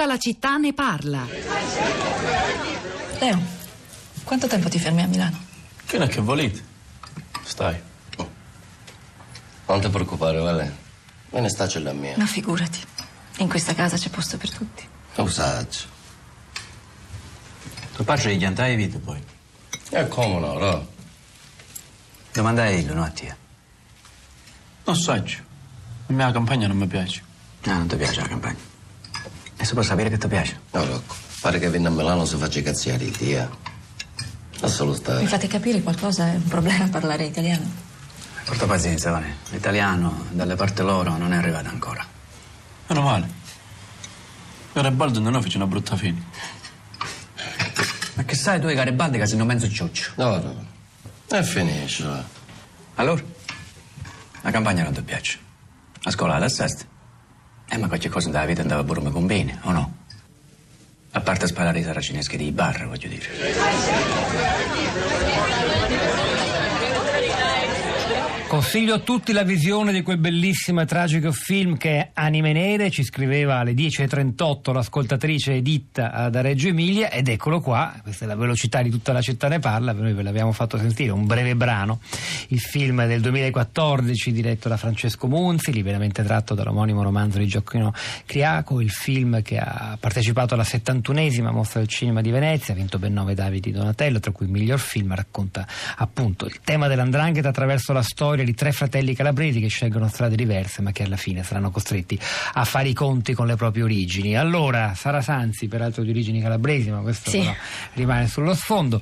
Tutta la città ne parla. Leo, quanto tempo ti fermi a Milano? Fino a che volete. Stai. Non ti preoccupare, Vale. Me ne sta la mia. Ma figurati, in questa casa c'è posto per tutti. Lo saggio. Tuo padre gli andai vita poi. E come no, no? Domandai io, no a te. Non saggio. La mia campagna non mi piace. No, non ti piace la campagna. E si può sapere che ti piace? No, Rocco. Pare che viene a Milano si faccia cazziare il dia. Non solo Mi fate capire qualcosa? È un problema parlare italiano? Porta pazienza, Vane. L'italiano dalle parti loro non è arrivato ancora. Meno male. Garibaldi non fece una brutta fine. Ma che sai tu i Garibaldi che sono mezzo cioccio? No, no. E finisce. va. Allora? La campagna non ti piace? A scuola alla sesta? Eh, ma qualche cosa nella vita andava pure con bene, o no? A parte sparare i saracineschi di bar, voglio dire. Consiglio a tutti la visione di quel bellissimo e tragico film che è Anime Nere, ci scriveva alle 10.38 l'ascoltatrice Editta da Reggio Emilia ed eccolo qua, questa è la velocità di tutta la città ne parla, noi ve l'abbiamo fatto sentire, un breve brano, il film del 2014 diretto da Francesco Munzi, liberamente tratto dall'omonimo romanzo di Gioacchino Criaco, il film che ha partecipato alla 71esima mostra del cinema di Venezia, ha vinto ben nove David di Donatello, tra cui il miglior film, racconta appunto il tema dell'andrangheta attraverso la storia di tre fratelli calabresi che scelgono strade diverse ma che alla fine saranno costretti a fare i conti con le proprie origini. Allora, Sara Sanzi, peraltro di origini calabresi, ma questo Sì. rimane sullo sfondo,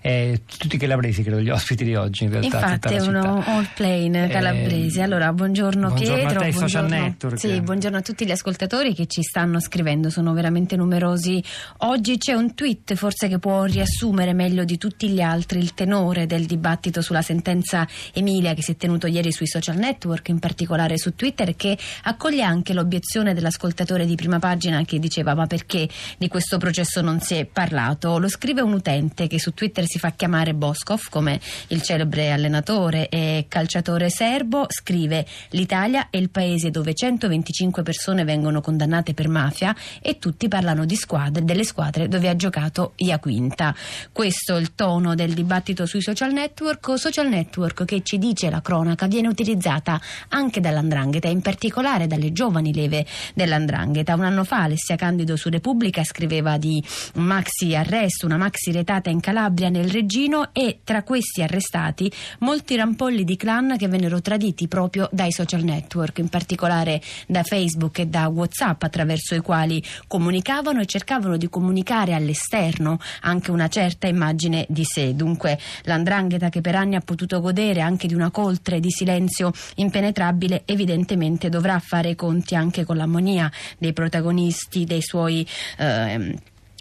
eh, tutti calabresi credo gli ospiti di oggi in realtà. Infatti è uno all plane Eh, calabrese. Allora, buongiorno, buongiorno a Pietro. te, Social buongiorno- Network. Sì, buongiorno a tutti gli ascoltatori che ci stanno scrivendo, sono veramente numerosi. Oggi c'è un tweet forse che può riassumere meglio di tutti gli altri il tenore del dibattito sulla sentenza Emilia che si è tenuto ieri sui social network, in particolare su Twitter, che accoglie anche l'obiezione dell'ascoltatore di prima pagina che diceva ma perché di questo processo non si è parlato? Lo scrive un utente che su Twitter si fa chiamare Boskov come il celebre allenatore e calciatore serbo, scrive l'Italia è il paese dove 125 persone vengono condannate per mafia e tutti parlano di squadre, delle squadre dove ha giocato Iaquinta. Questo è il tono del dibattito sui social network, social network che ci dice la cronaca viene utilizzata anche dall'andrangheta, in particolare dalle giovani leve dell'andrangheta. Un anno fa Alessia Candido su Repubblica scriveva di un maxi arresto, una maxi retata in Calabria nel Reggino e tra questi arrestati molti rampolli di clan che vennero traditi proprio dai social network, in particolare da Facebook e da WhatsApp attraverso i quali comunicavano e cercavano di comunicare all'esterno anche una certa immagine di sé. Dunque l'andrangheta che per anni ha potuto godere anche di una coltre di silenzio. Impenetrabile evidentemente dovrà fare i conti anche con l'ammonia dei protagonisti, dei suoi ehm,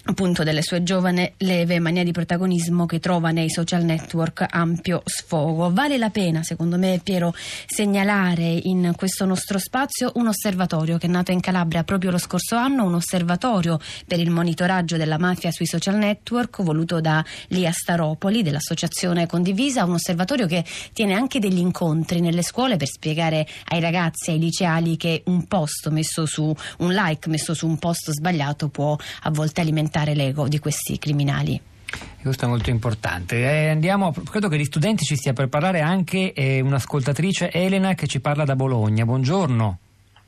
appunto delle sue giovani leve mania di protagonismo che trova nei social network ampio sfogo. Vale la pena, secondo me, Piero, segnalare in questo nostro spazio un osservatorio che è nato in Calabria proprio lo scorso anno, un osservatorio per il monitoraggio della mafia sui social network voluto da Lia Staropoli dell'associazione Condivisa, un osservatorio che tiene anche degli incontri nelle scuole per spiegare ai ragazzi, ai liceali che un post messo su un like messo su un post sbagliato può a volte alimentare l'ego di questi criminali. Questo è molto importante. Eh, andiamo, credo che gli studenti ci stia per parlare anche eh, un'ascoltatrice Elena che ci parla da Bologna. Buongiorno.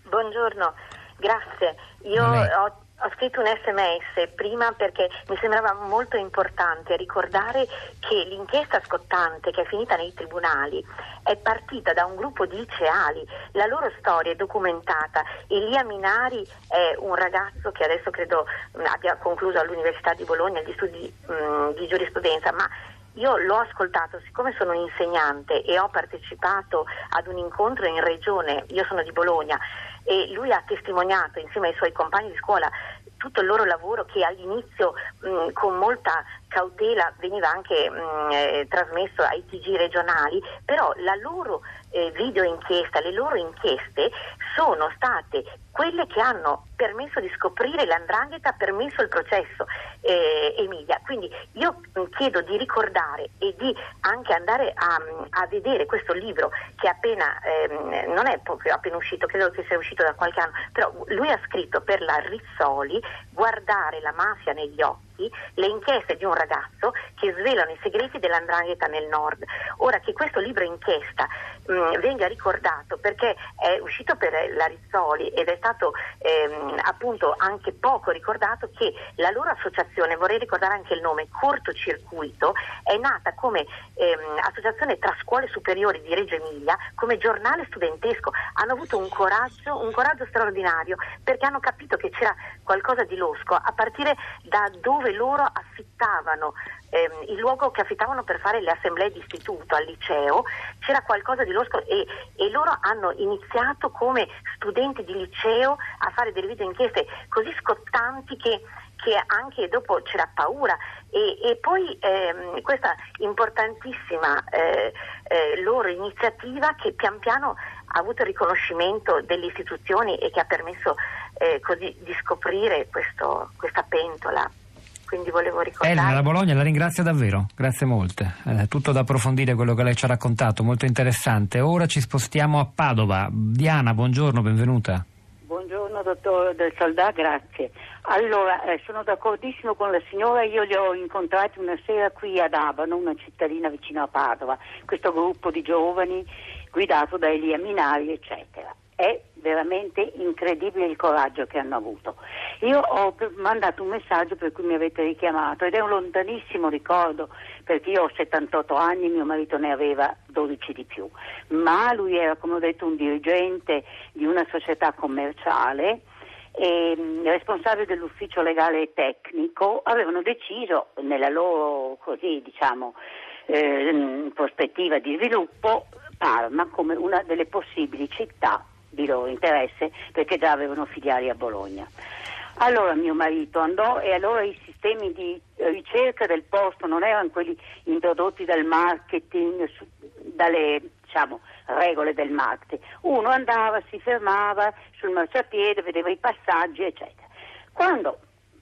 Buongiorno, grazie. Io ho, ho scritto un sms prima perché mi sembrava molto importante ricordare che l'inchiesta scottante che è finita nei tribunali è partita da un gruppo di liceali, la loro storia è documentata. Elia Minari è un ragazzo che adesso credo abbia concluso all'Università di Bologna gli studi mh, di giurisprudenza, ma io l'ho ascoltato, siccome sono insegnante e ho partecipato ad un incontro in regione, io sono di Bologna, e lui ha testimoniato insieme ai suoi compagni di scuola tutto il loro lavoro che all'inizio mh, con molta cautela veniva anche mh, eh, trasmesso ai TG regionali, però la loro eh, video inchiesta, le loro inchieste sono state quelle che hanno permesso di scoprire l'andrangheta, permesso il processo eh, Emilia. Quindi io chiedo di ricordare e di anche andare a, a vedere questo libro che appena, ehm, non è proprio appena uscito, credo che sia uscito da qualche anno, però lui ha scritto per la Rizzoli guardare la mafia negli occhi le inchieste di un ragazzo che svelano i segreti dell'andrangheta nel nord. Ora che questo libro inchiesta mh, venga ricordato perché è uscito per la Rizzoli ed è stato ehm, appunto anche poco ricordato che la loro associazione, vorrei ricordare anche il nome, Cortocircuito, è nata come ehm, associazione tra scuole superiori di Reggio Emilia, come giornale studentesco. Hanno avuto un coraggio, un coraggio straordinario perché hanno capito che c'era qualcosa di losco a partire da dove loro affittavano ehm, il luogo che affittavano per fare le assemblee di istituto al liceo, c'era qualcosa di losco e, e loro hanno iniziato come studenti di liceo a fare delle video inchieste così scottanti che che anche dopo c'era paura. E, e poi ehm, questa importantissima eh, eh, loro iniziativa che pian piano ha avuto il riconoscimento delle istituzioni e che ha permesso eh, così di scoprire questo, questa pentola quindi volevo ricordare. Elena da Bologna, la ringrazio davvero, grazie molte. Eh, tutto da approfondire quello che lei ci ha raccontato, molto interessante. Ora ci spostiamo a Padova. Diana, buongiorno, benvenuta. Buongiorno dottor Del Soldà, grazie. Allora, eh, sono d'accordissimo con la signora, io li ho incontrati una sera qui ad Abano, una cittadina vicino a Padova, questo gruppo di giovani guidato da Elia Minari, eccetera. È veramente incredibile il coraggio che hanno avuto. Io ho mandato un messaggio per cui mi avete richiamato ed è un lontanissimo ricordo perché io ho 78 anni, mio marito ne aveva 12 di più, ma lui era come ho detto un dirigente di una società commerciale e mm, responsabile dell'ufficio legale e tecnico avevano deciso nella loro così diciamo eh, prospettiva di sviluppo Parma come una delle possibili città di loro interesse perché già avevano filiali a Bologna. Allora mio marito andò e allora i sistemi di ricerca del posto non erano quelli introdotti dal marketing, dalle diciamo, regole del marketing. Uno andava, si fermava sul marciapiede, vedeva i passaggi, eccetera. Quando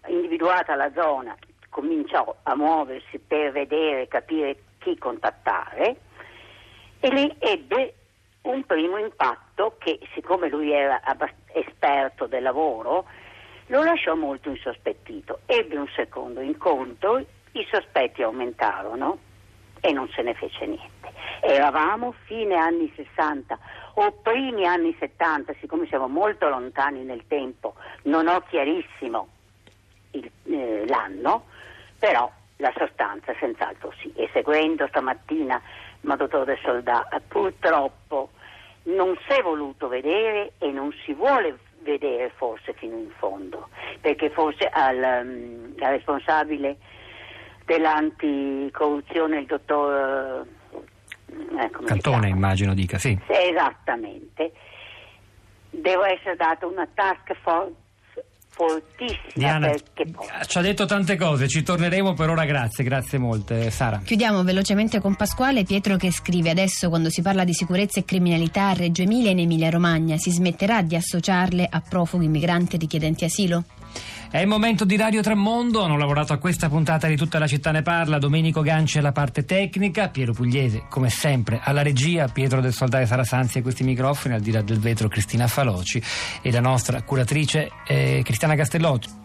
individuata la zona cominciò a muoversi per vedere, capire chi contattare e lì ebbe un primo impatto che, siccome lui era esperto del lavoro, lo lasciò molto insospettito. Ebbe un secondo incontro, i sospetti aumentarono e non se ne fece niente. Eravamo fine anni 60 o primi anni 70, siccome siamo molto lontani nel tempo, non ho chiarissimo il, eh, l'anno, però la sostanza senz'altro sì. E seguendo stamattina ma dottor De Soldà, purtroppo non si è voluto vedere e non si vuole vedere forse fino in fondo, perché forse al, um, al responsabile dell'anticorruzione, il dottor eh, Cantone immagino dica, sì. Esattamente, deve essere data una task force fortissima Diana, ci ha detto tante cose, ci torneremo per ora, grazie, grazie molte Sara. Chiudiamo velocemente con Pasquale Pietro che scrive adesso quando si parla di sicurezza e criminalità a Reggio Emilia e in Emilia Romagna si smetterà di associarle a profughi, migranti e richiedenti asilo? È il momento di Radio Tremondo, hanno lavorato a questa puntata di Tutta la città ne parla, Domenico Ganci alla parte tecnica, Piero Pugliese come sempre alla regia, Pietro del Soldare Sara Sanzi a questi microfoni, al di là del vetro Cristina Faloci e la nostra curatrice eh, Cristiana Castellotti.